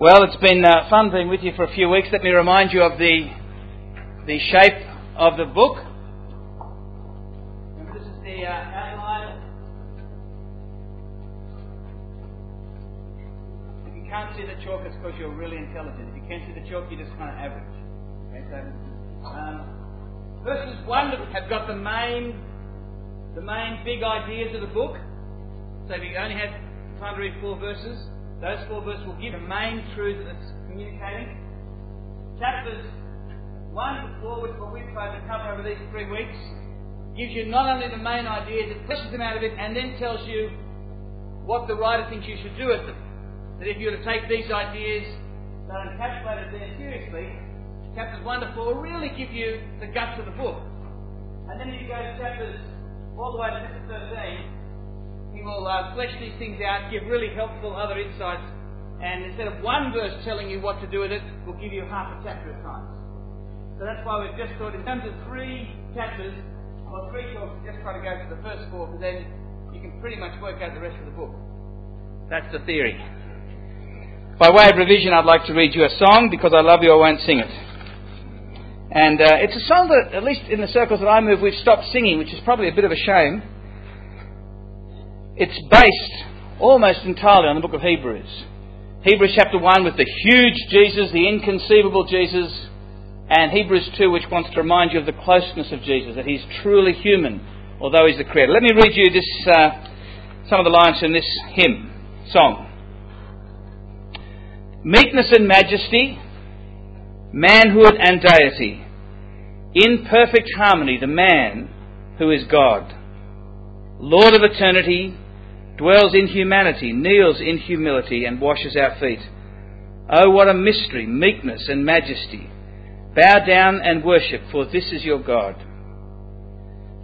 Well, it's been uh, fun being with you for a few weeks. Let me remind you of the the shape of the book. Remember, this is the uh, outline. If you can't see the chalk, it's because you're really intelligent. If you can't see the chalk, you're just kind of average. Okay, so, um, verses one have got the main the main big ideas of the book. So if you only had time to read four verses, those four verses will give the main truth that's communicating. Chapters 1 to 4, which what we've tried to cover over these three weeks, gives you not only the main ideas, it pushes them out of it and then tells you what the writer thinks you should do with them. That if you were to take these ideas that are encapsulated there seriously, chapters 1 to 4 really give you the guts of the book. And then if you go to chapters all the way to chapter 13, he will uh, flesh these things out, give really helpful other insights, and instead of one verse telling you what to do with it, we'll give you half a chapter at times. So that's why we've just thought, in terms of three chapters, or three talks, just try to go to the first four, because then you can pretty much work out the rest of the book. That's the theory. By way of revision, I'd like to read you a song, because I love you, I won't sing it. And uh, it's a song that, at least in the circles that I move, we've stopped singing, which is probably a bit of a shame. It's based almost entirely on the book of Hebrews. Hebrews chapter 1 with the huge Jesus, the inconceivable Jesus, and Hebrews 2 which wants to remind you of the closeness of Jesus, that he's truly human, although he's the creator. Let me read you this, uh, some of the lines from this hymn, song. Meekness and majesty, manhood and deity, in perfect harmony, the man who is God, Lord of eternity, dwells in humanity, kneels in humility, and washes our feet. Oh, what a mystery, meekness and majesty! Bow down and worship, for this is your God.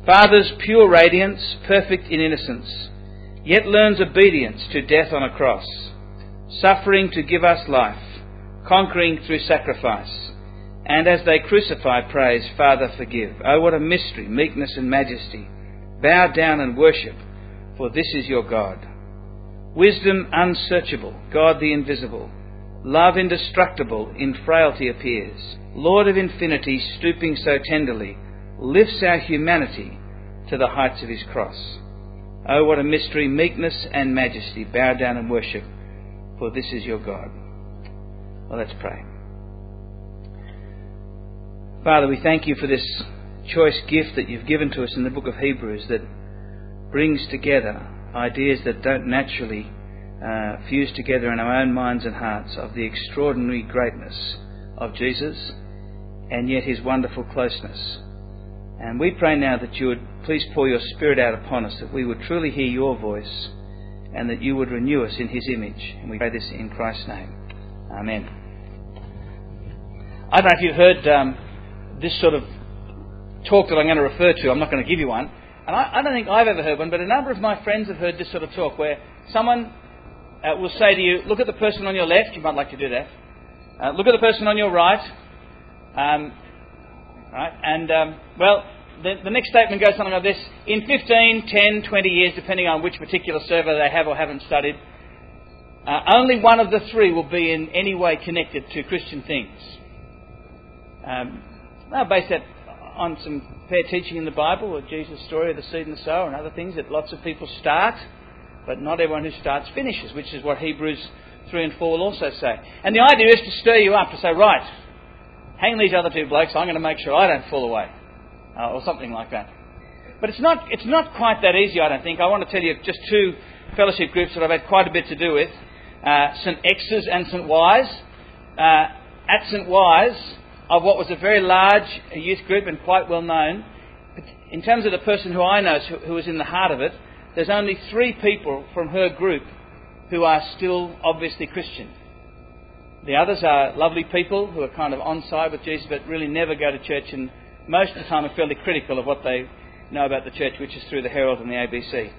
Father's pure radiance, perfect in innocence, yet learns obedience to death on a cross, suffering to give us life, conquering through sacrifice. And as they crucify, praise, Father, forgive. Oh, what a mystery, meekness and majesty! Bow down and worship, for this is your God. Wisdom unsearchable, God the invisible. Love indestructible, in frailty appears. Lord of infinity, stooping so tenderly, lifts our humanity to the heights of his cross. Oh, what a mystery, meekness and majesty. Bow down and worship, for this is your God. Well, let's pray. Father, we thank you for this choice gift that you've given to us in the book of Hebrews that brings together ideas that don't naturally uh, fuse together in our own minds and hearts of the extraordinary greatness of Jesus and yet his wonderful closeness. And we pray now that you would please pour your Spirit out upon us, that we would truly hear your voice, and that you would renew us in his image. And we pray this in Christ's name. Amen. I don't know if you've heard um, this sort of talk that I'm going to refer to. I'm not going to give you one. And I, I, don't think I've ever heard one, but a number of my friends have heard this sort of talk where someone uh, will say to you, look at the person on your left, you might like to do that. Uh, look at the person on your right. Um, right? And, um, well, the, the, next statement goes something like this In 15, 10, 20 years, depending on which particular survey they have or haven't studied, uh, only one of the three will be in any way connected to Christian things. Um, they'll base that on some fair teaching in the Bible, or Jesus' story of the seed and the sower, and other things that lots of people start, but not everyone who starts finishes, which is what Hebrews 3 and 4 will also say. And the idea is to stir you up to say, right, hang these other two blokes, I'm going to make sure I don't fall away, uh, or something like that. But it's not, it's not quite that easy, I don't think. I want to tell you just two fellowship groups that I've had quite a bit to do with uh, St. X's and St. Y's. Uh, at St. Y's, of what was a very large youth group and quite well known. In terms of the person who I know who was in the heart of it, there's only three people from her group who are still obviously Christian. The others are lovely people who are kind of on side with Jesus but really never go to church and most of the time are fairly critical of what they know about the church, which is through the Herald and the ABC.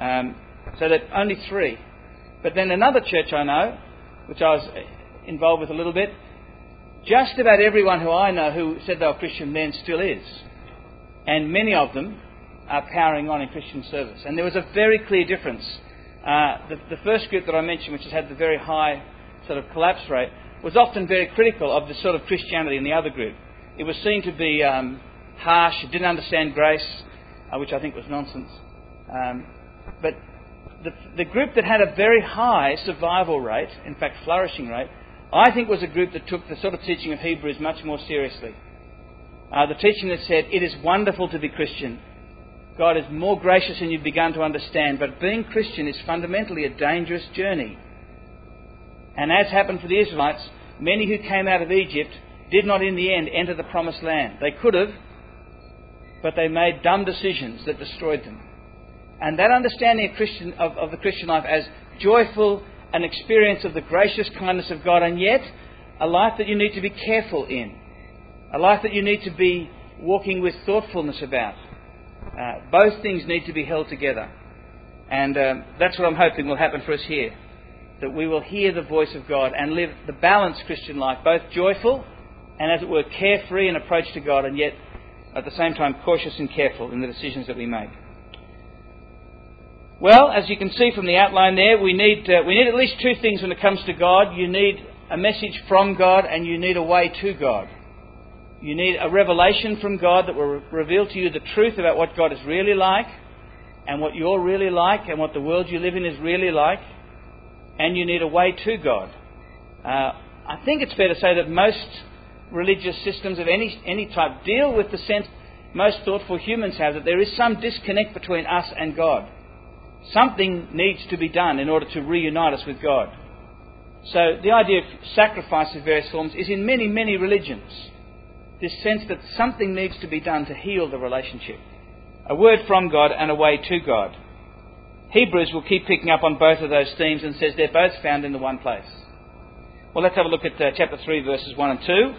Um, so that only three. But then another church I know, which I was involved with a little bit, just about everyone who I know who said they were Christian then still is. And many of them are powering on in Christian service. And there was a very clear difference. Uh, the, the, first group that I mentioned, which has had the very high sort of collapse rate, was often very critical of the sort of Christianity in the other group. It was seen to be um, harsh, it didn't understand grace, uh, which I think was nonsense. Um, but the, the group that had a very high survival rate, in fact, flourishing rate, I think was a group that took the sort of teaching of Hebrews much more seriously. Uh, the teaching that said, it is wonderful to be Christian. God is more gracious than you've begun to understand, but being Christian is fundamentally a dangerous journey. And as happened for the Israelites, many who came out of Egypt did not in the end enter the promised land. They could have, but they made dumb decisions that destroyed them. And that understanding of, Christian, of, of the Christian life as joyful, an experience of the gracious kindness of God, and yet a life that you need to be careful in, a life that you need to be walking with thoughtfulness about. Uh, both things need to be held together. And um, that's what I'm hoping will happen for us here. That we will hear the voice of God and live the balanced Christian life, both joyful and, as it were, carefree in approach to God, and yet at the same time cautious and careful in the decisions that we make. Well, as you can see from the outline there, we need, uh, we need at least two things when it comes to God. You need a message from God and you need a way to God. You need a revelation from God that will reveal to you the truth about what God is really like and what you're really like and what the world you live in is really like. And you need a way to God. Uh, I think it's fair to say that most religious systems of any, any type deal with the sense most thoughtful humans have that there is some disconnect between us and God. Something needs to be done in order to reunite us with God. So the idea of sacrifice of various forms is in many, many religions. This sense that something needs to be done to heal the relationship. A word from God and a way to God. Hebrews will keep picking up on both of those themes and says they're both found in the one place. Well, let's have a look at uh, chapter 3, verses 1 and 2.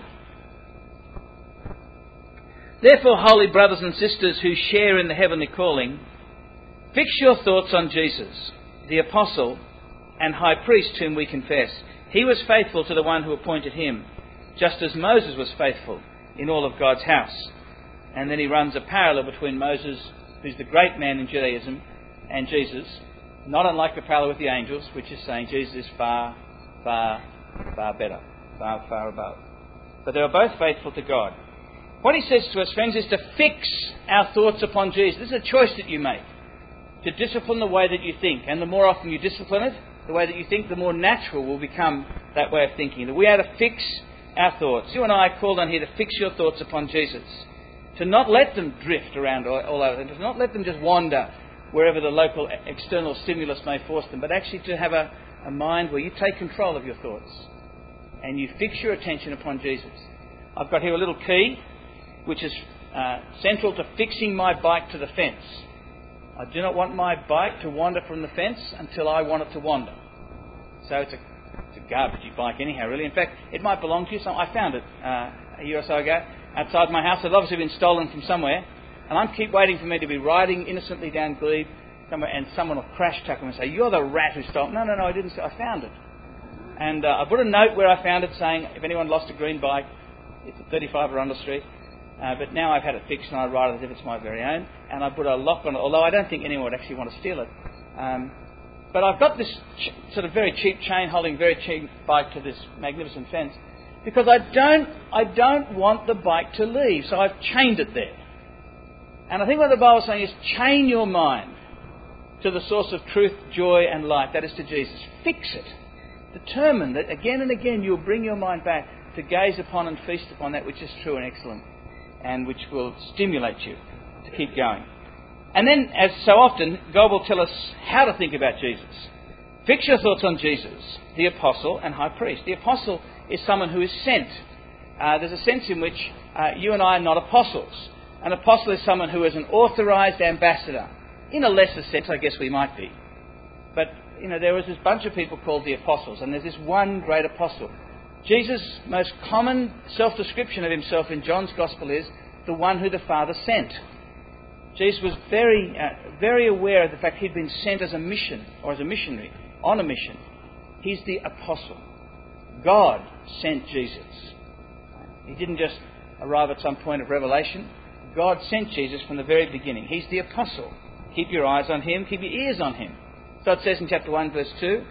Therefore, holy brothers and sisters who share in the heavenly calling, Fix your thoughts on Jesus, the apostle and high priest whom we confess. He was faithful to the one who appointed him, just as Moses was faithful in all of God's house. And then he runs a parallel between Moses, who's the great man in Judaism, and Jesus, not unlike the parallel with the angels, which is saying Jesus is far, far, far better, far, far above. But they were both faithful to God. What he says to us, friends, is to fix our thoughts upon Jesus. This is a choice that you make to discipline the way that you think. And the more often you discipline it, the way that you think, the more natural will become that way of thinking. That we are to fix our thoughts. You and I are called on here to fix your thoughts upon Jesus. To not let them drift around all over, to not let them just wander wherever the local external stimulus may force them, but actually to have a, a mind where you take control of your thoughts and you fix your attention upon Jesus. I've got here a little key which is uh, central to fixing my bike to the fence. I do not want my bike to wander from the fence until I want it to wander. So it's a, it's a garbagey bike anyhow, really. In fact, it might belong to you. So I found it uh, a year or so ago outside my house. It's obviously been stolen from somewhere. And I keep waiting for me to be riding innocently down Glebe somewhere and someone will crash tackle me and say, You're the rat who stole it. No, no, no, I didn't. I found it. And uh, I put a note where I found it saying, If anyone lost a green bike, it's at 35 Arundel Street. Uh, but now I've had it fixed and I ride it as if it's my very own. And I put a lock on it, although I don't think anyone would actually want to steal it. Um, but I've got this ch- sort of very cheap chain holding very cheap bike to this magnificent fence because I don't, I don't want the bike to leave. So I've chained it there. And I think what the Bible is saying is chain your mind to the source of truth, joy, and light. That is to Jesus. Fix it. Determine that again and again you'll bring your mind back to gaze upon and feast upon that which is true and excellent and which will stimulate you to keep going. And then, as so often, God will tell us how to think about Jesus. Fix your thoughts on Jesus, the apostle and high priest. The apostle is someone who is sent. Uh, there's a sense in which uh, you and I are not apostles. An apostle is someone who is an authorized ambassador. In a lesser sense, I guess we might be. But, you know, there was this bunch of people called the apostles, and there's this one great apostle Jesus' most common self description of himself in John's Gospel is the one who the Father sent. Jesus was very, uh, very aware of the fact he'd been sent as a mission, or as a missionary, on a mission. He's the apostle. God sent Jesus. He didn't just arrive at some point of revelation. God sent Jesus from the very beginning. He's the apostle. Keep your eyes on him, keep your ears on him. So it says in chapter 1, verse 2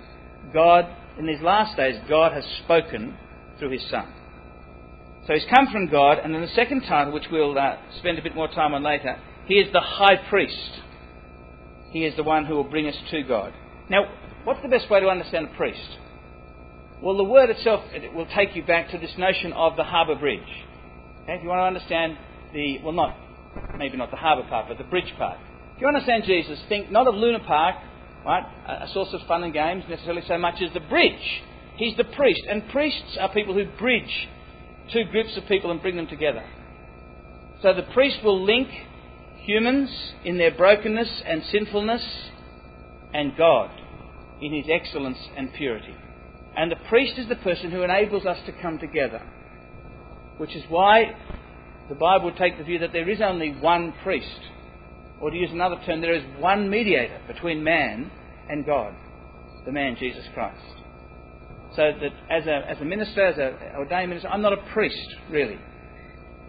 God in these last days, God has spoken through his Son. So he's come from God, and then the second title, which we'll uh, spend a bit more time on later, he is the high priest. He is the one who will bring us to God. Now, what's the best way to understand a priest? Well, the word itself it will take you back to this notion of the harbour bridge. Okay? If you want to understand the, well, not, maybe not the harbour part, but the bridge part. If you want to understand Jesus, think not of Luna Park, right, a source of fun and games necessarily so much as the bridge. He's the priest, and priests are people who bridge two groups of people and bring them together. So the priest will link humans in their brokenness and sinfulness and God in his excellence and purity. And the priest is the person who enables us to come together, which is why the Bible would take the view that there is only one priest. Or to use another term, there is one mediator between man and God, the man Jesus Christ. So that as a, as a minister, as an ordained minister, I'm not a priest, really.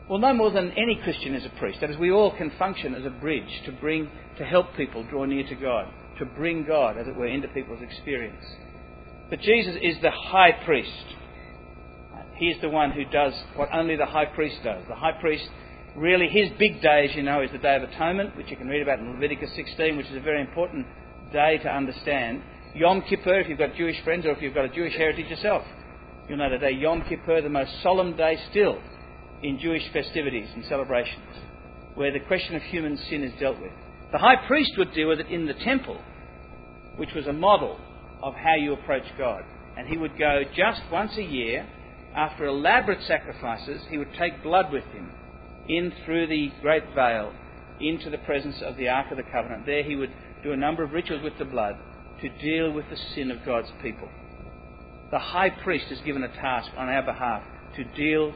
Well, no more than any Christian is a priest. That is, we all can function as a bridge to bring, to help people draw near to God, to bring God, as it were, into people's experience. But Jesus is the high priest. He is the one who does what only the high priest does. The high priest, really, his big day, as you know, is the Day of Atonement, which you can read about in Leviticus 16, which is a very important day to understand. Yom Kippur, if you've got Jewish friends or if you've got a Jewish heritage yourself, you'll know the day Yom Kippur, the most solemn day still in Jewish festivities and celebrations, where the question of human sin is dealt with. The high priest would deal with it in the temple, which was a model of how you approach God. And he would go just once a year, after elaborate sacrifices, he would take blood with him in through the great veil into the presence of the Ark of the Covenant. There he would do a number of rituals with the blood to deal with the sin of God's people. The high priest is given a task on our behalf to deal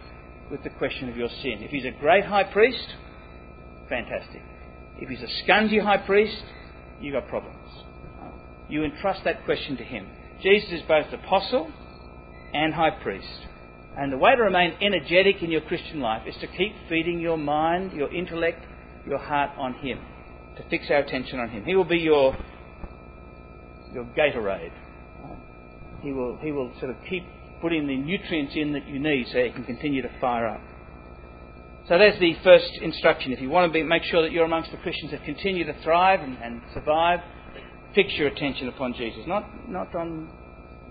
with the question of your sin. If he's a great high priest, fantastic. If he's a scungy high priest, you've got problems you entrust that question to him. Jesus is both apostle and high priest. And the way to remain energetic in your Christian life is to keep feeding your mind, your intellect, your heart on him, to fix our attention on him. He will be your, your Gatorade. He will, he will sort of keep putting the nutrients in that you need so you can continue to fire up. So there's the first instruction. If you want to be, make sure that you're amongst the Christians that continue to thrive and, and survive, fix your attention upon Jesus, not, not, on,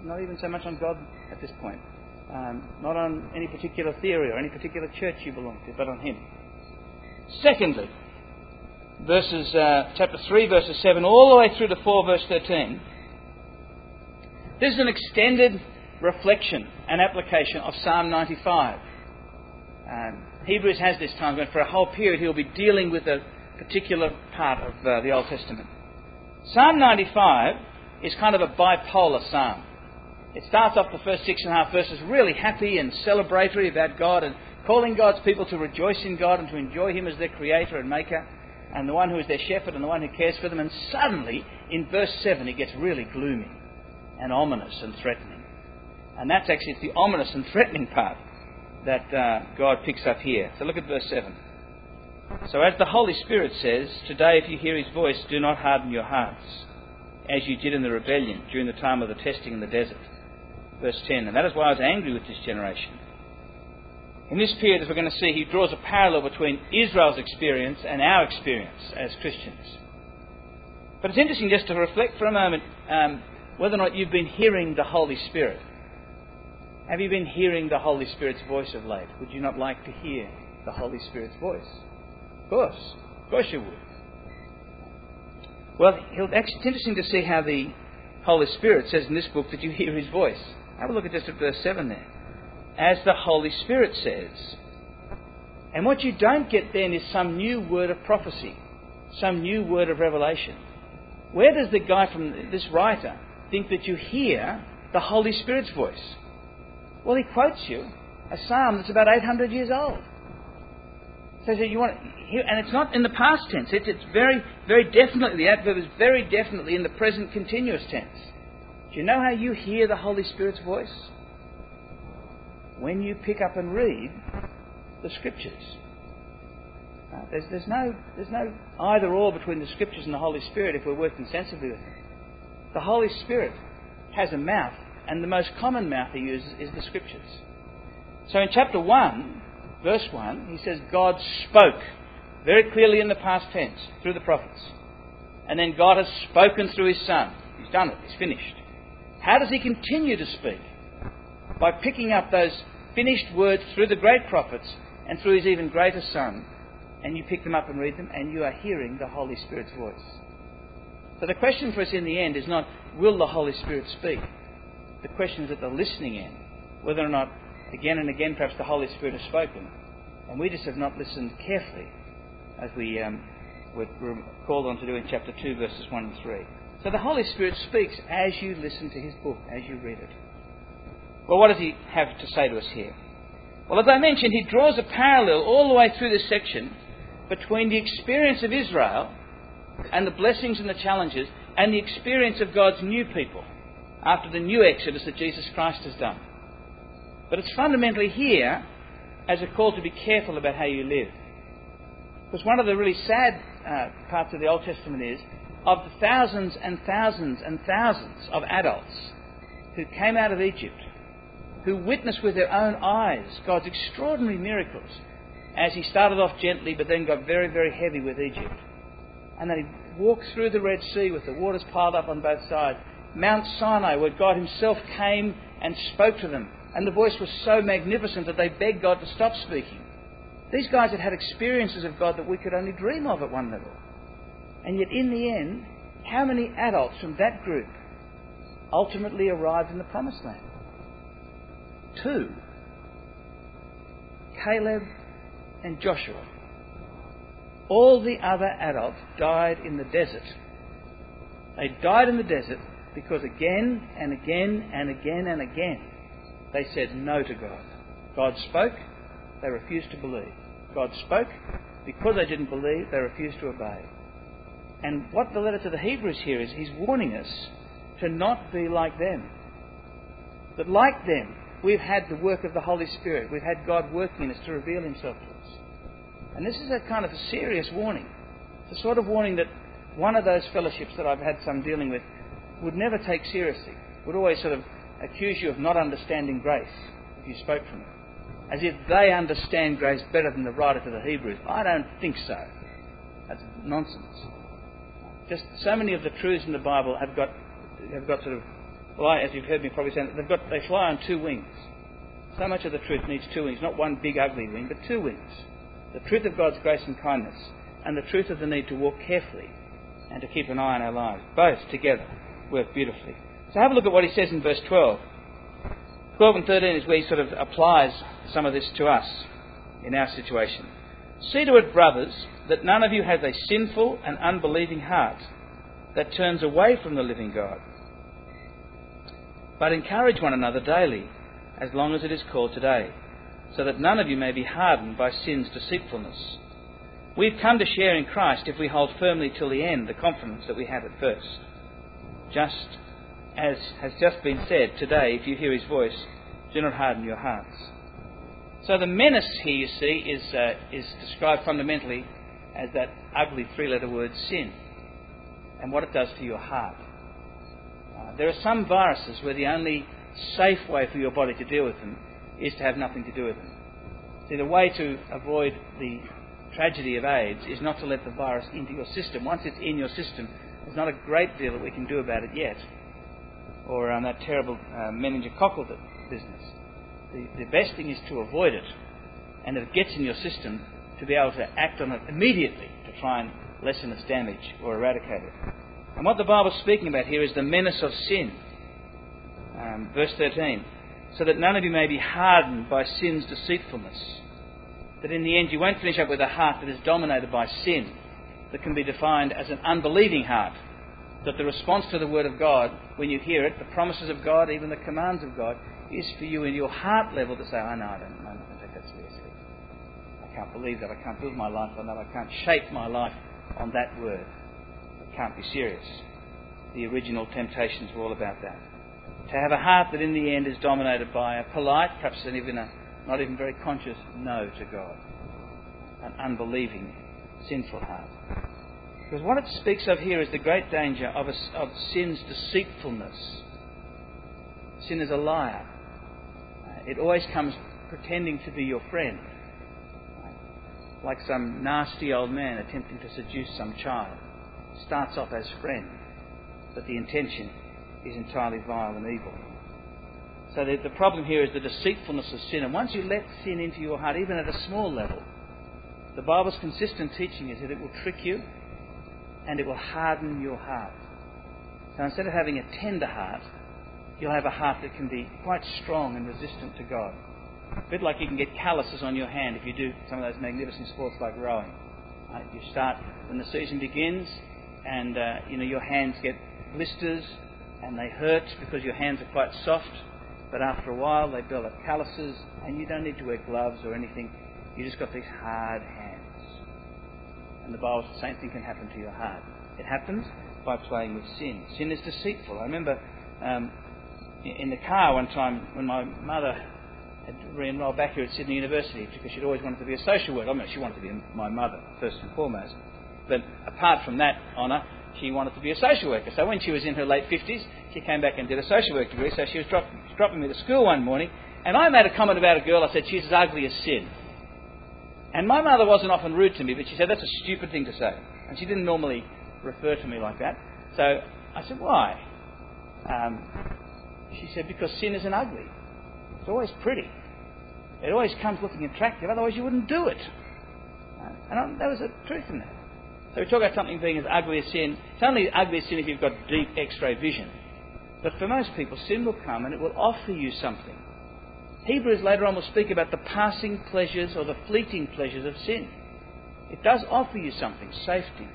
not even so much on God at this point, um, not on any particular theory or any particular church you belong to, but on Him. Secondly, verses, uh, chapter 3, verses 7, all the way through to 4, verse 13, this is an extended reflection and application of Psalm 95. Um, Hebrews has this time, but for a whole period he'll be dealing with a particular part of uh, the Old Testament. Psalm 95 is kind of a bipolar psalm. It starts off the first six and a half verses really happy and celebratory about God and calling God's people to rejoice in God and to enjoy Him as their creator and maker and the one who is their shepherd and the one who cares for them. And suddenly, in verse 7, it gets really gloomy and ominous and threatening. And that's actually the ominous and threatening part that uh, God picks up here. So look at verse 7. So, as the Holy Spirit says, today if you hear his voice, do not harden your hearts, as you did in the rebellion during the time of the testing in the desert. Verse 10 And that is why I was angry with this generation. In this period, as we're going to see, he draws a parallel between Israel's experience and our experience as Christians. But it's interesting just to reflect for a moment um, whether or not you've been hearing the Holy Spirit. Have you been hearing the Holy Spirit's voice of late? Would you not like to hear the Holy Spirit's voice? Of course. Of course you would. Well, it's interesting to see how the Holy Spirit says in this book that you hear his voice. Have a look at just at verse 7 there. As the Holy Spirit says. And what you don't get then is some new word of prophecy, some new word of revelation. Where does the guy from this writer think that you hear the Holy Spirit's voice? Well, he quotes you a psalm that's about 800 years old. So you want, and it's not in the past tense. It's, it's very, very definitely, the adverb is very definitely in the present continuous tense. Do you know how you hear the Holy Spirit's voice? When you pick up and read the Scriptures. Uh, there's, there's, no, there's no either or between the Scriptures and the Holy Spirit if we're working sensibly with them. The Holy Spirit has a mouth And the most common mouth he uses is the scriptures. So in chapter 1, verse 1, he says, God spoke very clearly in the past tense through the prophets. And then God has spoken through his Son. He's done it, he's finished. How does he continue to speak? By picking up those finished words through the great prophets and through his even greater Son. And you pick them up and read them, and you are hearing the Holy Spirit's voice. So the question for us in the end is not, will the Holy Spirit speak? The question is at the listening end, whether or not, again and again, perhaps the Holy Spirit has spoken. And we just have not listened carefully, as we um, were called on to do in chapter 2, verses 1 and 3. So the Holy Spirit speaks as you listen to his book, as you read it. Well, what does he have to say to us here? Well, as I mentioned, he draws a parallel all the way through this section between the experience of Israel and the blessings and the challenges and the experience of God's new people after the new exodus that Jesus Christ has done. But it's fundamentally here as a call to be careful about how you live. Because one of the really sad uh, parts of the Old Testament is of the thousands and thousands and thousands of adults who came out of Egypt, who witnessed with their own eyes God's extraordinary miracles as he started off gently but then got very, very heavy with Egypt. And then he walked through the Red Sea with the waters piled up on both sides. Mount Sinai, where God himself came and spoke to them. And the voice was so magnificent that they begged God to stop speaking. These guys had had experiences of God that we could only dream of at one level. And yet, in the end, how many adults from that group ultimately arrived in the Promised Land? Two Caleb and Joshua. All the other adults died in the desert. They died in the desert because again and again and again and again they said no to God. God spoke, they refused to believe. God spoke, because they didn't believe, they refused to obey. And what the letter to the Hebrews here is, he's warning us to not be like them. But like them, we've had the work of the Holy Spirit. We've had God working in us to reveal himself to us. And this is a kind of a serious warning. It's a sort of warning that one of those fellowships that I've had some dealing with would never take seriously, would always sort of accuse you of not understanding grace if you spoke from it. As if they understand grace better than the writer to the Hebrews. I don't think so. That's nonsense. Just so many of the truths in the Bible have got have got sort of well, as you've heard me probably say, they've got they fly on two wings. So much of the truth needs two wings, not one big ugly wing, but two wings. The truth of God's grace and kindness, and the truth of the need to walk carefully and to keep an eye on our lives. Both together work beautifully. So have a look at what he says in verse 12. 12 and 13 is where he sort of applies some of this to us in our situation. See to it, brothers, that none of you has a sinful and unbelieving heart that turns away from the living God. But encourage one another daily, as long as it is called today, so that none of you may be hardened by sin's deceitfulness. We've come to share in Christ if we hold firmly till the end the confidence that we had at first. Just as has just been said today, if you hear his voice, do not harden your hearts. So the menace here, you see, is, uh, is described fundamentally as that ugly three letter word sin and what it does to your heart. Uh, there are some viruses where the only safe way for your body to deal with them is to have nothing to do with them. See, the way to avoid the tragedy of AIDS is not to let the virus into your system. Once it's in your system, there's not a great deal that we can do about it yet or um, that terrible uh, meningococcal business. The, the best thing is to avoid it, and if it gets in your system, to be able to act on it immediately to try and lessen its damage or eradicate it. And what the Bible's speaking about here is the menace of sin. Um, verse 13. So that none of you may be hardened by sin's deceitfulness. That in the end you won't finish up with a heart that is dominated by sin, that can be defined as an unbelieving heart, that the response to the Word of God, when you hear it, the promises of God, even the commands of God, is for you in your heart level to say, I know, I don't, I don't take that seriously. I can't believe that. I can't build my life on that. I can't shape my life on that Word. Can't be serious. The original temptations were all about that. To have a heart that in the end is dominated by a polite, perhaps even a not even very conscious no to God. An unbelieving, sinful heart. Because what it speaks of here is the great danger of, a, of sin's deceitfulness. Sin is a liar. It always comes pretending to be your friend, like some nasty old man attempting to seduce some child. Starts off as friend, but the intention is entirely vile and evil. So the, the problem here is the deceitfulness of sin. And once you let sin into your heart, even at a small level, the Bible's consistent teaching is that it will trick you and it will harden your heart. So instead of having a tender heart, you'll have a heart that can be quite strong and resistant to God. A bit like you can get calluses on your hand if you do some of those magnificent sports like rowing. You start when the season begins, and uh, you know your hands get blisters and they hurt because your hands are quite soft. But after a while, they build up calluses, and you don't need to wear gloves or anything. You just got these hard hands. And the Bible says the same thing can happen to your heart. It happens by playing with sin. Sin is deceitful. I remember um, in the car one time when my mother had re-enrolled back here at Sydney University because she'd always wanted to be a social worker. I mean, she wanted to be my mother first and foremost. But apart from that honour, she wanted to be a social worker. So when she was in her late 50s, she came back and did a social work degree. So she was drop, dropping me to school one morning, and I made a comment about a girl. I said, she's as ugly as sin. And my mother wasn't often rude to me, but she said, that's a stupid thing to say. And she didn't normally refer to me like that. So I said, why? Um, she said, because sin isn't ugly. It's always pretty. It always comes looking attractive, otherwise you wouldn't do it. And I, there was a truth in that. So we talk about something being as ugly as sin. It's only ugly as sin if you've got deep x-ray vision. But for most people, sin will come and it will offer you something. Hebrews later on will speak about the passing pleasures or the fleeting pleasures of sin. It does offer you something safety,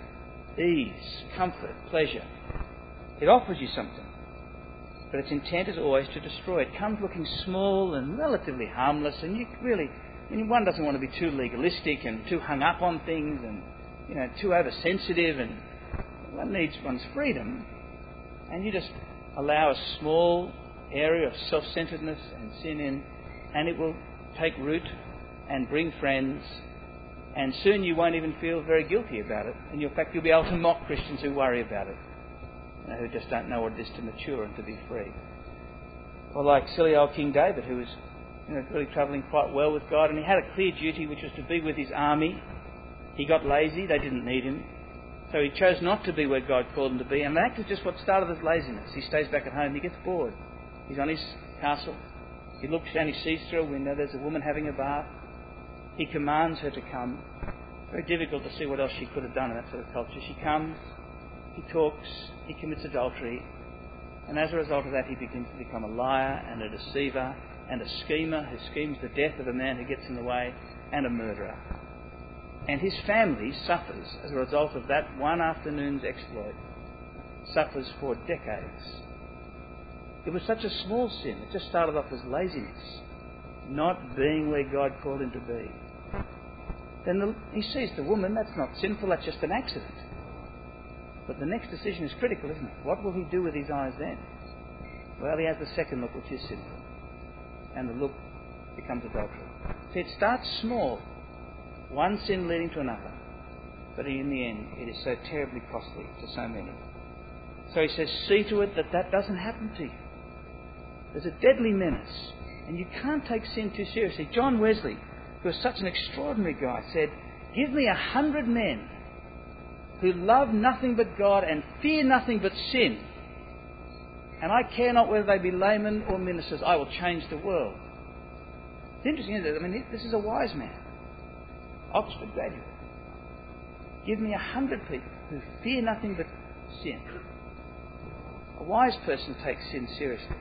ease, comfort, pleasure. It offers you something. But its intent is always to destroy. It comes looking small and relatively harmless, and you really, I mean, one doesn't want to be too legalistic and too hung up on things and, you know, too oversensitive, and one needs one's freedom. And you just allow a small area of self centeredness and sin in, and it will take root and bring friends. And soon you won't even feel very guilty about it. And in fact, you'll be able to mock Christians who worry about it, you know, who just don't know what it is to mature and to be free. Or like silly old King David, who was you know, really travelling quite well with God, and he had a clear duty, which was to be with his army. He got lazy; they didn't need him. So he chose not to be where God called him to be, and that is just what started his laziness. He stays back at home, he gets bored. He's on his castle. He looks and he sees through a window there's a woman having a bath. He commands her to come. Very difficult to see what else she could have done in that sort of culture. She comes, he talks, he commits adultery, and as a result of that, he begins to become a liar and a deceiver and a schemer who schemes the death of a man who gets in the way and a murderer and his family suffers as a result of that one afternoon's exploit, suffers for decades. It was such a small sin, it just started off as laziness, not being where God called him to be. Then the, he sees the woman, that's not sinful, that's just an accident. But the next decision is critical, isn't it? What will he do with his eyes then? Well, he has the second look, which is sinful. And the look becomes adultery. See, it starts small one sin leading to another. But in the end, it is so terribly costly to so many. So he says, see to it that that doesn't happen to you. There's a deadly menace, and you can't take sin too seriously. John Wesley, who was such an extraordinary guy, said, Give me a hundred men who love nothing but God and fear nothing but sin, and I care not whether they be laymen or ministers, I will change the world. It's interesting, isn't it? I mean, this is a wise man. Oxford graduate. Give me a hundred people who fear nothing but sin. A wise person takes sin seriously.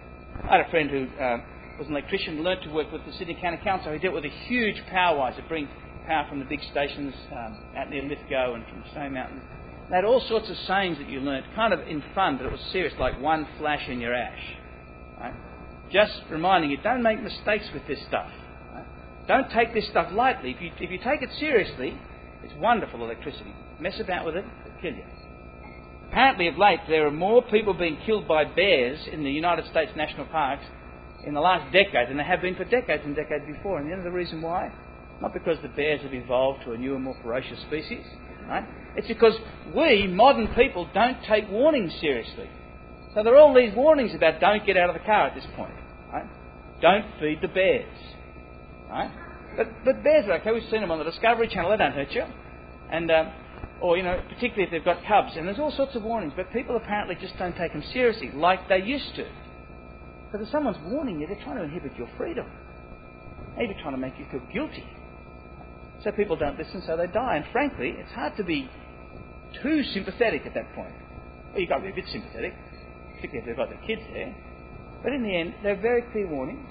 I had a friend who uh, was an electrician, learnt to work with the Sydney County Council. He dealt with a huge power wires that bring power from the big stations um, out near Lithgow and from Stone Mountain. They had all sorts of sayings that you learnt, kind of in fun, but it was serious, like one flash in your ash. Right? Just reminding you, don't make mistakes with this stuff. Don't take this stuff lightly. If you, if you take it seriously, it's wonderful electricity. Mess about with it, it'll kill you. Apparently, of late, there are more people being killed by bears in the United States national parks in the last decade than there have been for decades and decades before. And you know the reason why? Not because the bears have evolved to a newer, more ferocious species. Right? It's because we, modern people, don't take warnings seriously. So there are all these warnings about don't get out of the car at this point. Right? Don't feed the bears. Right? But, bears are okay. We've seen them on the Discovery Channel. They don't hurt you. And, um, or, you know, particularly if they've got cubs. And there's all sorts of warnings. But people apparently just don't take them seriously like they used to. Because if someone's warning you, they're trying to inhibit your freedom. Maybe trying to make you feel guilty. So people don't listen, so they die. And frankly, it's hard to be too sympathetic at that point. Well, you've got to be a bit sympathetic, particularly if they've got their kids there. But in the end, they're very clear warnings.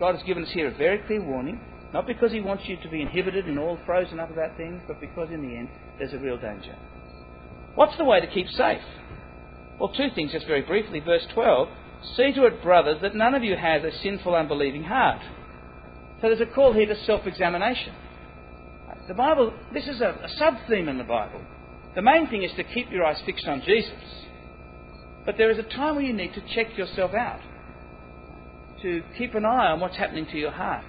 God has given us here a very clear warning, not because He wants you to be inhibited and all frozen up about things, but because in the end, there's a real danger. What's the way to keep safe? Well, two things just very briefly. Verse 12 See to it, brothers, that none of you has a sinful, unbelieving heart. So there's a call here to self examination. The Bible, this is a, a sub theme in the Bible. The main thing is to keep your eyes fixed on Jesus. But there is a time where you need to check yourself out, to keep an eye on what's happening to your heart,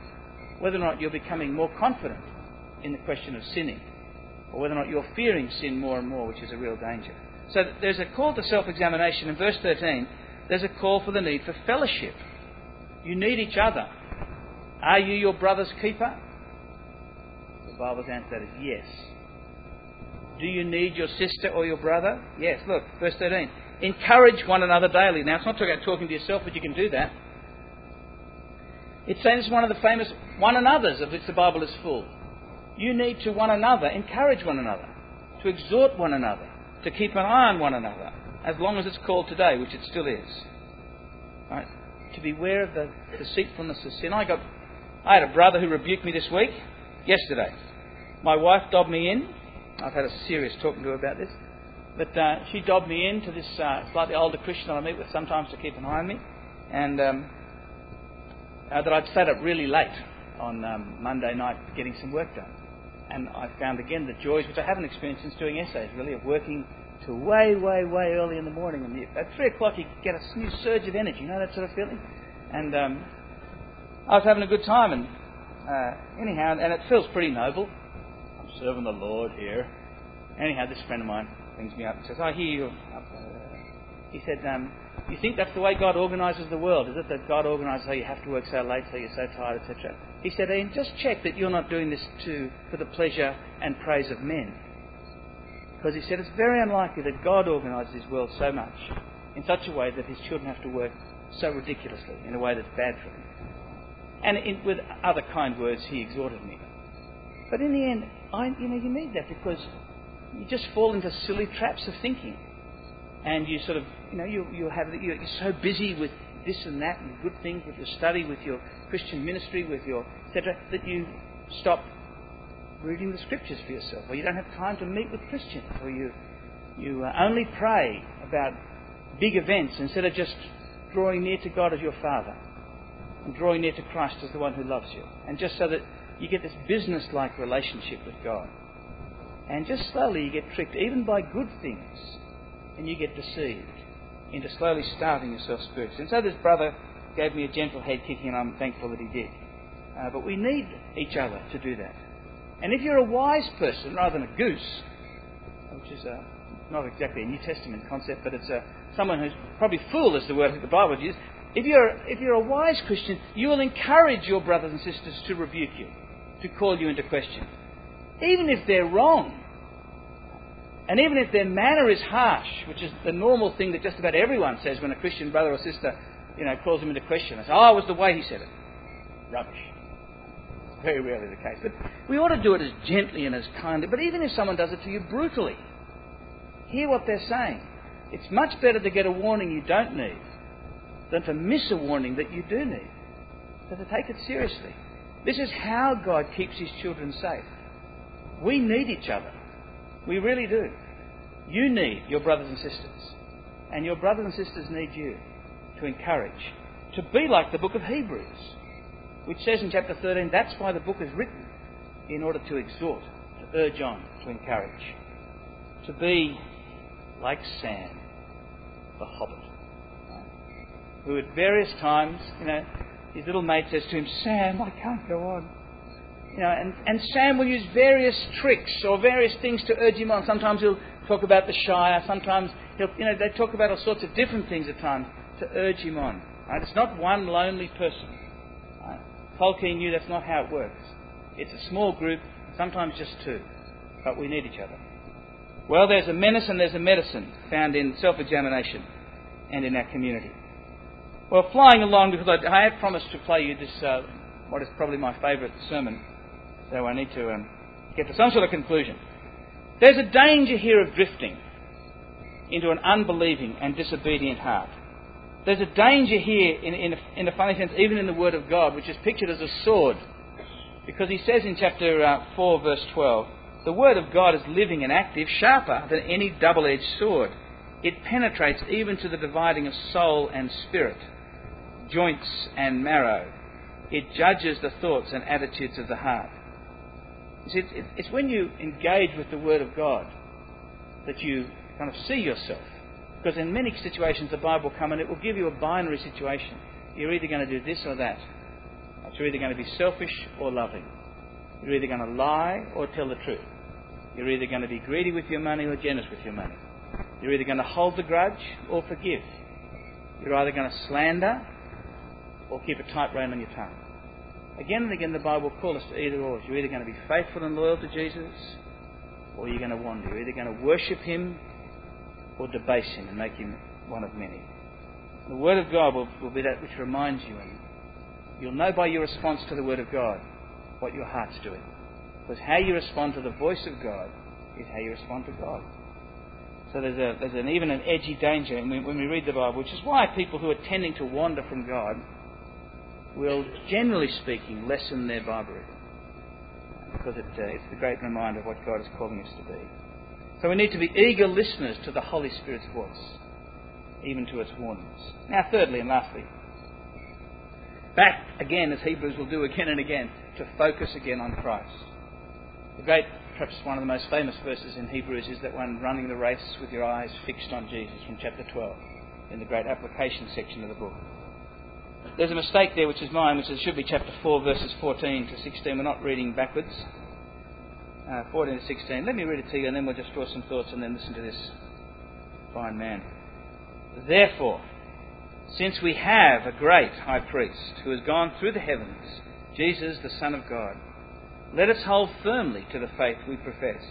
whether or not you're becoming more confident in the question of sinning, or whether or not you're fearing sin more and more, which is a real danger. So there's a call to self examination. In verse 13, there's a call for the need for fellowship. You need each other. Are you your brother's keeper? The Bible's answer is yes. Do you need your sister or your brother? Yes. Look, verse 13. Encourage one another daily. Now, it's not talking about talking to yourself, but you can do that. It's saying it's one of the famous one another's of which the Bible is full. You need to one another encourage one another, to exhort one another, to keep an eye on one another, as long as it's called today, which it still is. Right? To beware of the deceitfulness of sin. I got, I had a brother who rebuked me this week, yesterday. My wife dobbed me in. I've had a serious talking to her about this. But uh, she dobbed me in to this uh, slightly older Christian that I meet with sometimes to keep an eye on me. And um, uh, that I'd sat up really late on um, Monday night getting some work done. And I found again the joys, which I haven't experienced since doing essays, really, of working till way, way, way early in the morning. And at 3 o'clock, you get a new surge of energy, you know that sort of feeling? And um, I was having a good time. And uh, anyhow, and it feels pretty noble. I'm serving the Lord here. Anyhow, this friend of mine brings me up and says, I hear you. Uh, he said, um, You think that's the way God organises the world? Is it that God organises how you have to work so late, so you're so tired, etc.? He said, Ian, just check that you're not doing this to, for the pleasure and praise of men. Because he said it's very unlikely that God organises his world so much in such a way that his children have to work so ridiculously in a way that's bad for them. And in, with other kind words, he exhorted me. But in the end, I, you know, you need that because you just fall into silly traps of thinking. And you sort of, you know, you, you have, you're so busy with this and that and good things, with your study, with your Christian ministry, with your etc., that you stop reading the scriptures for yourself, or you don't have time to meet with Christians, or you, you uh, only pray about big events instead of just drawing near to God as your Father and drawing near to Christ as the one who loves you. And just so that you get this business like relationship with God. And just slowly you get tricked, even by good things, and you get deceived into slowly starving yourself spiritually. And so this brother gave me a gentle head kicking, and I'm thankful that he did. Uh, but we need each other to do that. And if you're a wise person rather than a goose, which is a, not exactly a New Testament concept, but it's a, someone who's probably fool is the word that the Bible uses, if you're, if you're a wise Christian, you will encourage your brothers and sisters to rebuke you, to call you into question. Even if they're wrong. And even if their manner is harsh, which is the normal thing that just about everyone says when a Christian brother or sister, you know, calls them into question. They say, oh, it was the way he said it. Rubbish. It's Very rarely the case. But we ought to do it as gently and as kindly. But even if someone does it to you brutally, hear what they're saying. It's much better to get a warning you don't need than to miss a warning that you do need. So to take it seriously. This is how God keeps his children safe. We need each other. We really do. You need your brothers and sisters. And your brothers and sisters need you to encourage. To be like the book of Hebrews, which says in chapter 13, that's why the book is written, in order to exhort, to urge on, to encourage. To be like Sam, the hobbit who at various times, you know, his little mate says to him, Sam, I can't go on. You know, and, and Sam will use various tricks or various things to urge him on. Sometimes he'll talk about the Shire. Sometimes he'll, you know, they talk about all sorts of different things at times to urge him on. Right? It's not one lonely person. Right? Tolkien knew that's not how it works. It's a small group, sometimes just two, but we need each other. Well, there's a menace and there's a medicine found in self-examination and in our community. Well, flying along, because I, I have promised to play you this, uh, what is probably my favourite sermon, so I need to um, get to some sort of conclusion. There's a danger here of drifting into an unbelieving and disobedient heart. There's a danger here, in, in, a, in a funny sense, even in the Word of God, which is pictured as a sword. Because he says in chapter uh, 4, verse 12, the Word of God is living and active, sharper than any double edged sword. It penetrates even to the dividing of soul and spirit joints and marrow. It judges the thoughts and attitudes of the heart. See, it's when you engage with the Word of God that you kind of see yourself. Because in many situations the Bible will come and it will give you a binary situation. You're either going to do this or that. You're either going to be selfish or loving. You're either going to lie or tell the truth. You're either going to be greedy with your money or generous with your money. You're either going to hold the grudge or forgive. You're either going to slander or keep a tight rein on your tongue. Again and again, the Bible calls us to either or. You're either going to be faithful and loyal to Jesus, or you're going to wander. You're either going to worship Him or debase Him and make Him one of many. The Word of God will, will be that which reminds you, and you'll know by your response to the Word of God what your heart's doing. Because how you respond to the voice of God is how you respond to God. So there's, a, there's an, even an edgy danger when we read the Bible, which is why people who are tending to wander from God will, generally speaking, lessen their Bible. Because it, uh, it's the great reminder of what God is calling us to be. So we need to be eager listeners to the Holy Spirit's voice, even to its warnings. Now, thirdly and lastly, back again, as Hebrews will do again and again, to focus again on Christ. The great, perhaps one of the most famous verses in Hebrews is that one running the race with your eyes fixed on Jesus from chapter 12 in the great application section of the book. There's a mistake there, which is mine, which is, should be chapter 4, verses 14 to 16. We're not reading backwards. Uh, 14 to 16. Let me read it to you, and then we'll just draw some thoughts and then listen to this fine man. Therefore, since we have a great high priest who has gone through the heavens, Jesus, the Son of God, let us hold firmly to the faith we profess.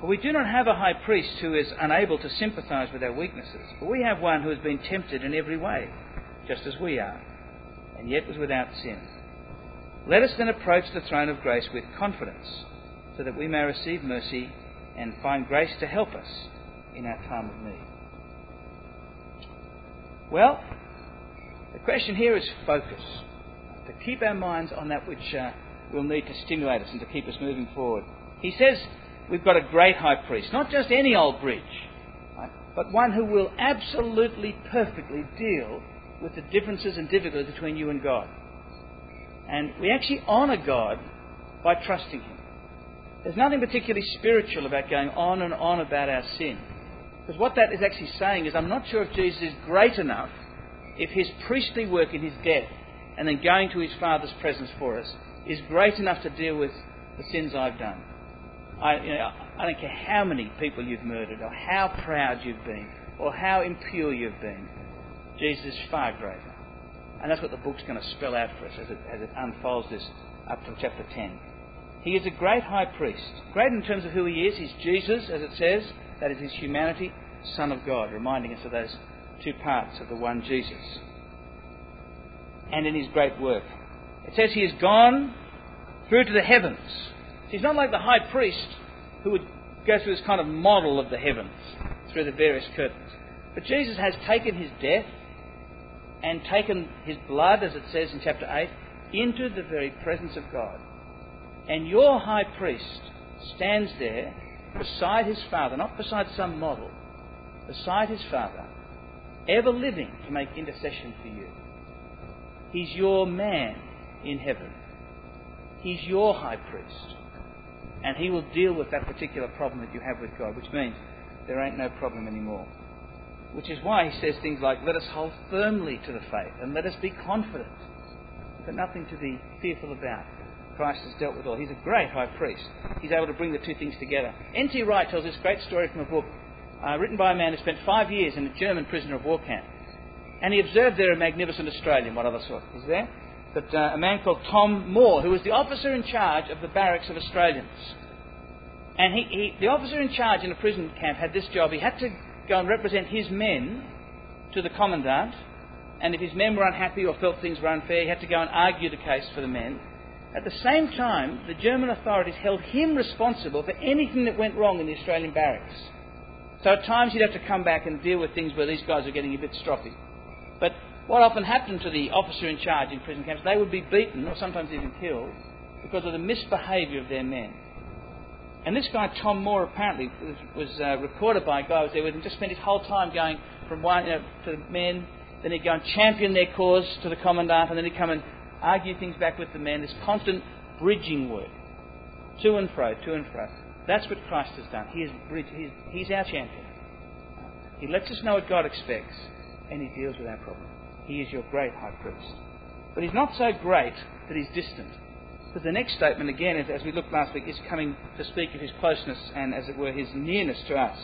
For we do not have a high priest who is unable to sympathize with our weaknesses, but we have one who has been tempted in every way just as we are, and yet was without sin. Let us then approach the throne of grace with confidence, so that we may receive mercy and find grace to help us in our time of need. Well, the question here is focus. To keep our minds on that which uh, will need to stimulate us and to keep us moving forward. He says we've got a great high priest, not just any old bridge, right, but one who will absolutely perfectly deal with the differences and difficulties between you and God. And we actually honour God by trusting Him. There's nothing particularly spiritual about going on and on about our sin. Because what that is actually saying is, I'm not sure if Jesus is great enough if His priestly work in His death and then going to His Father's presence for us is great enough to deal with the sins I've done. I, you know, I don't care how many people you've murdered, or how proud you've been, or how impure you've been. Jesus is far greater. And that's what the book's going to spell out for us as it, as it unfolds this up to chapter 10. He is a great high priest. Great in terms of who he is. He's Jesus, as it says. That is his humanity, Son of God, reminding us of those two parts of the one Jesus. And in his great work. It says he has gone through to the heavens. He's not like the high priest who would go through this kind of model of the heavens through the various curtains. But Jesus has taken his death and taken his blood, as it says in chapter 8, into the very presence of God. And your high priest stands there beside his Father, not beside some model, beside his Father, ever living to make intercession for you. He's your man in heaven. He's your high priest. And he will deal with that particular problem that you have with God, which means there ain't no problem anymore. Which is why he says things like, let us hold firmly to the faith and let us be confident. But nothing to be fearful about. Christ has dealt with all. He's a great high priest. He's able to bring the two things together. N.T. Wright tells this great story from a book uh, written by a man who spent five years in a German prisoner of war camp. And he observed there a magnificent Australian, what other sort is there? But uh, a man called Tom Moore, who was the officer in charge of the barracks of Australians. And he, he, the officer in charge in a prison camp had this job. He had to go and represent his men to the commandant. And if his men were unhappy or felt things were unfair, he had to go and argue the case for the men. At the same time, the German authorities held him responsible for anything that went wrong in the Australian barracks. So at times he'd have to come back and deal with things where these guys were getting a bit stroppy. But what often happened to the officer in charge in prison camps, they would be beaten or sometimes even killed because of the misbehaviour of their men. And this guy, Tom Moore, apparently was, was uh, recorded by a guy who was there with him, just spent his whole time going from one you know, to the men, then he'd go and champion their cause to the commandant, and then he'd come and argue things back with the men. This constant bridging work, to and fro, to and fro. That's what Christ has done. He is bridge, he's, he's our champion. He lets us know what God expects, and he deals with our problem. He is your great high priest. But he's not so great that he's distant. Because the next statement, again, as we looked last week, is coming to speak of his closeness and, as it were, his nearness to us.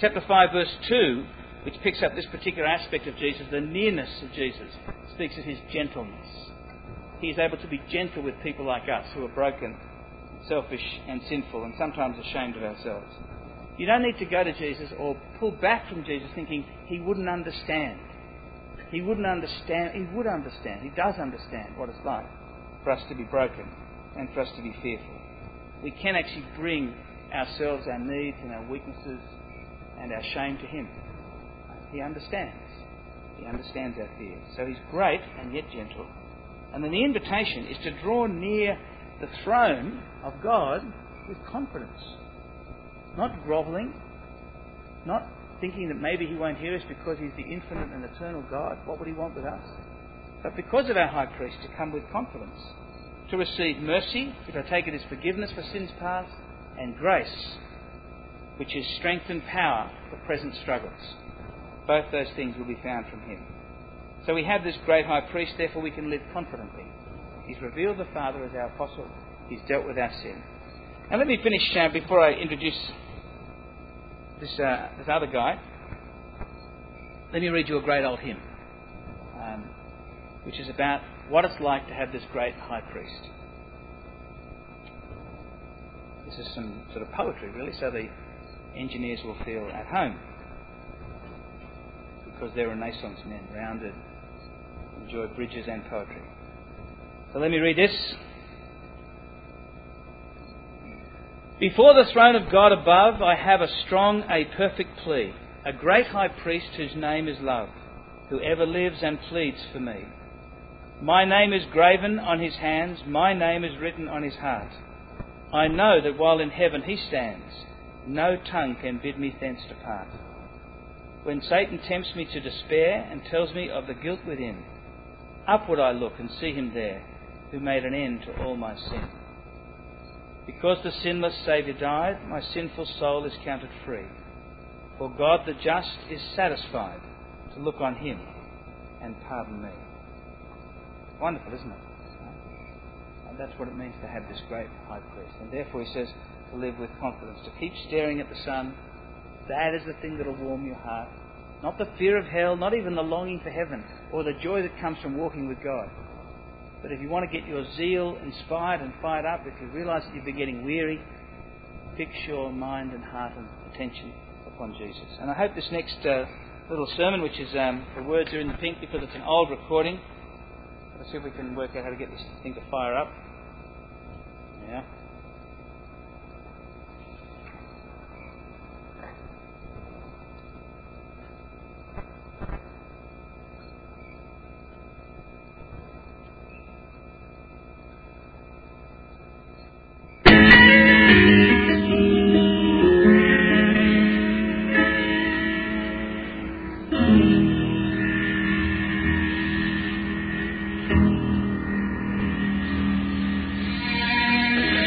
Chapter 5, verse 2, which picks up this particular aspect of Jesus, the nearness of Jesus, speaks of his gentleness. He is able to be gentle with people like us who are broken, selfish, and sinful, and sometimes ashamed of ourselves. You don't need to go to Jesus or pull back from Jesus thinking he wouldn't understand. He wouldn't understand. He would understand. He does understand what it's like for us to be broken and for us to be fearful. We can actually bring ourselves, our needs, and our weaknesses and our shame to Him. He understands. He understands our fears. So He's great and yet gentle. And then the invitation is to draw near the throne of God with confidence. Not grovelling, not thinking that maybe He won't hear us because He's the infinite and eternal God. What would He want with us? But because of our high priest, to come with confidence, to receive mercy, which I take it is forgiveness for sins past, and grace, which is strength and power for present struggles. Both those things will be found from Him. So we have this great high priest, therefore we can live confidently. He's revealed the Father as our apostle, He's dealt with our sin. And let me finish uh, before I introduce this, uh, this other guy. Let me read you a great old hymn, um, which is about what it's like to have this great high priest. This is some sort of poetry, really, so the engineers will feel at home. Because they're Renaissance men, rounded, enjoy bridges and poetry. So let me read this. Before the throne of God above, I have a strong, a perfect plea, a great high priest whose name is love, who ever lives and pleads for me. My name is graven on his hands, my name is written on his heart. I know that while in heaven he stands, no tongue can bid me thence depart. When Satan tempts me to despair and tells me of the guilt within, upward I look and see him there, who made an end to all my sin. Because the sinless Saviour died, my sinful soul is counted free. For God the just is satisfied to look on him and pardon me. Wonderful, isn't it? That's what it means to have this great high priest. And therefore he says to live with confidence, to keep staring at the sun. That is the thing that will warm your heart. Not the fear of hell, not even the longing for heaven, or the joy that comes from walking with God. But if you want to get your zeal inspired and fired up, if you realise that you've been getting weary, fix your mind and heart and attention upon Jesus. And I hope this next uh, little sermon, which is um, the words are in the pink because it's an old recording. Let's see if we can work out how to get this thing to fire up. Yeah.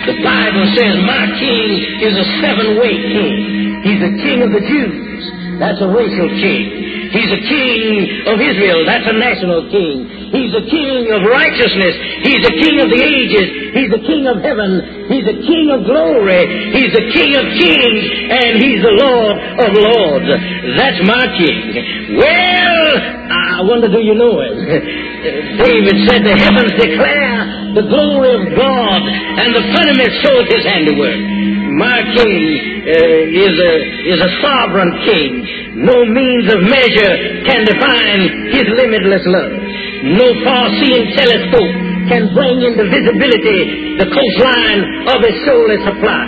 Says, My king is a seven way king. He's the king of the Jews. That's a racial king. He's a king of Israel. That's a national king. He's the King of righteousness. He's the King of the ages. He's the King of heaven. He's the King of glory. He's the King of kings. And He's the Lord of lords. That's my King. Well, I wonder do you know it? David said the heavens declare the glory of God and the firmament shows His handiwork. My King uh, is, a, is a sovereign King. No means of measure can define His limitless love. No far-seeing telescope can bring into visibility the coastline of His soulless supply.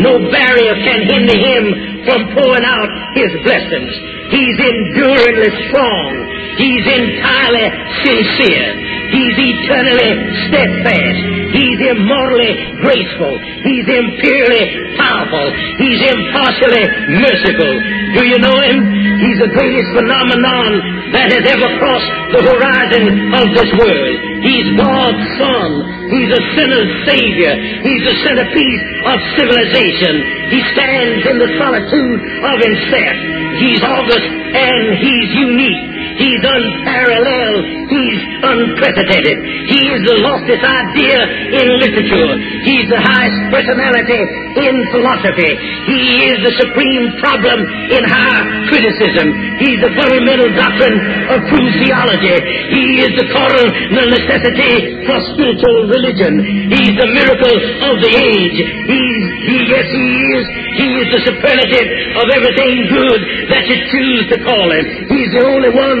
No barrier can hinder Him from pouring out His blessings. He's enduringly strong. He's entirely sincere. He's eternally steadfast. He's immortally graceful. He's imperially powerful. He's impartially merciful. Do you know him? He's the greatest phenomenon that has ever crossed the horizon of this world. He's God's Son. He's a sinner's Savior. He's the centerpiece of civilization. He stands in the solitude of himself. He's august and he's unique. He's unparalleled. He's unprecedented. He is the loftiest idea in literature. He's the highest personality in philosophy. He is the supreme problem in high criticism. He's the fundamental doctrine of true theology. He is the cardinal necessity for spiritual religion. He's the miracle of the age. He's, he, yes, he is. He is the superlative of everything good that you choose to call him. He's the only one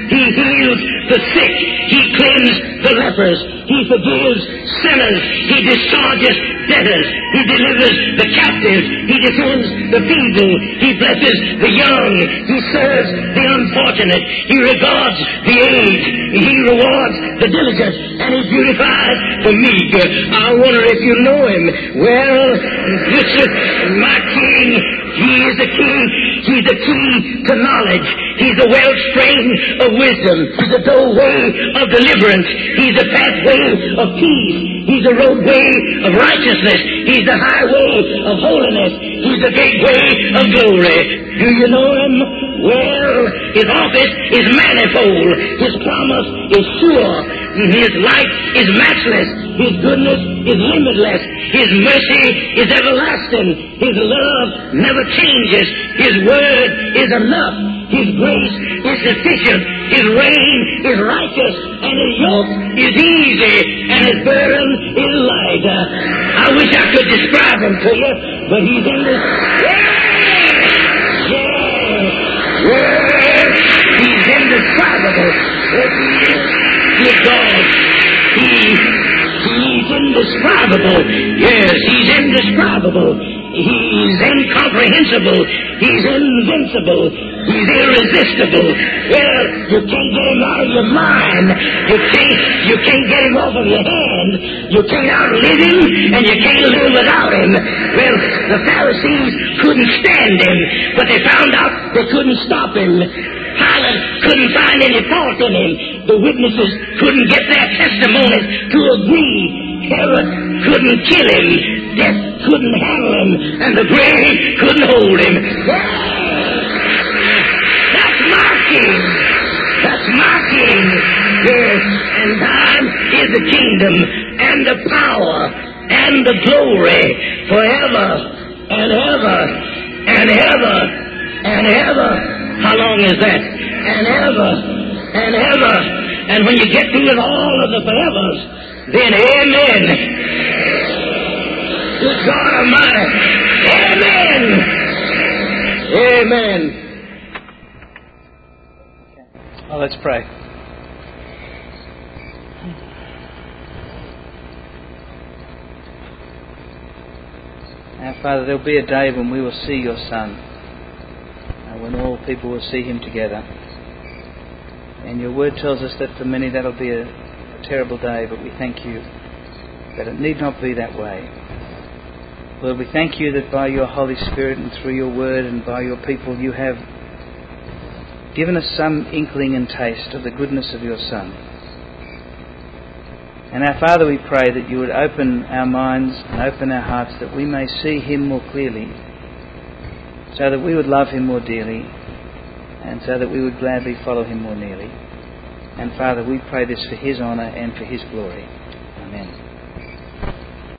He heals the sick. He cleans the lepers. He forgives sinners. He discharges debtors. He delivers the captives. He defends the feeble. He blesses the young. He serves the unfortunate. He regards the aged. He rewards the diligent. And he beautifies the meek. I wonder if you know him. Well, this is my king. He is the key. He's the key to knowledge. He's the wellspring of wisdom. He's the doorway of deliverance. He's the pathway of peace. He's the roadway of righteousness. He's the highway of holiness. He's the gateway of glory. Do you know him? Well, his office is manifold. His promise is sure. His light is matchless. His goodness is limitless. His mercy is everlasting. His love never changes. His word is enough. His grace is sufficient. His reign is righteous. And his yoke is easy. And his burden is light. I wish I could describe him to you, but he's in this. Yeah! Yeah! Yeah! He's indescribable. Dear God. He, he's indescribable. Yes, he's indescribable. He's incomprehensible. He's invincible. He's irresistible. Well, you can't get him out of your mind. You can't, you can't get him off of your hand. You can't outlive him, and you can't live without him. Well, the Pharisees couldn't stand him, but they found out they couldn't stop him. Pilate couldn't find any fault in him. The witnesses couldn't get their testimonies to agree. Herod couldn't kill him. Death couldn't handle him. And the grave couldn't hold him. That's my king. That's my king. Yes, and thine is the kingdom and the power and the glory forever and ever and ever and ever. How long is that? And ever and ever. And when you get through with all of the forevers, then amen. Good God Almighty. Amen. Amen. Oh, let's pray. Now, Father, there'll be a day when we will see your Son, and when all people will see him together. And your word tells us that for many that'll be a, terrible day, but we thank you that it need not be that way. Lord, we thank you that by your Holy Spirit and through your word and by your people you have given us some inkling and taste of the goodness of your Son. And our Father, we pray that you would open our minds and open our hearts that we may see him more clearly, so that we would love him more dearly, and so that we would gladly follow him more nearly. And Father, we pray this for his honour and for his glory.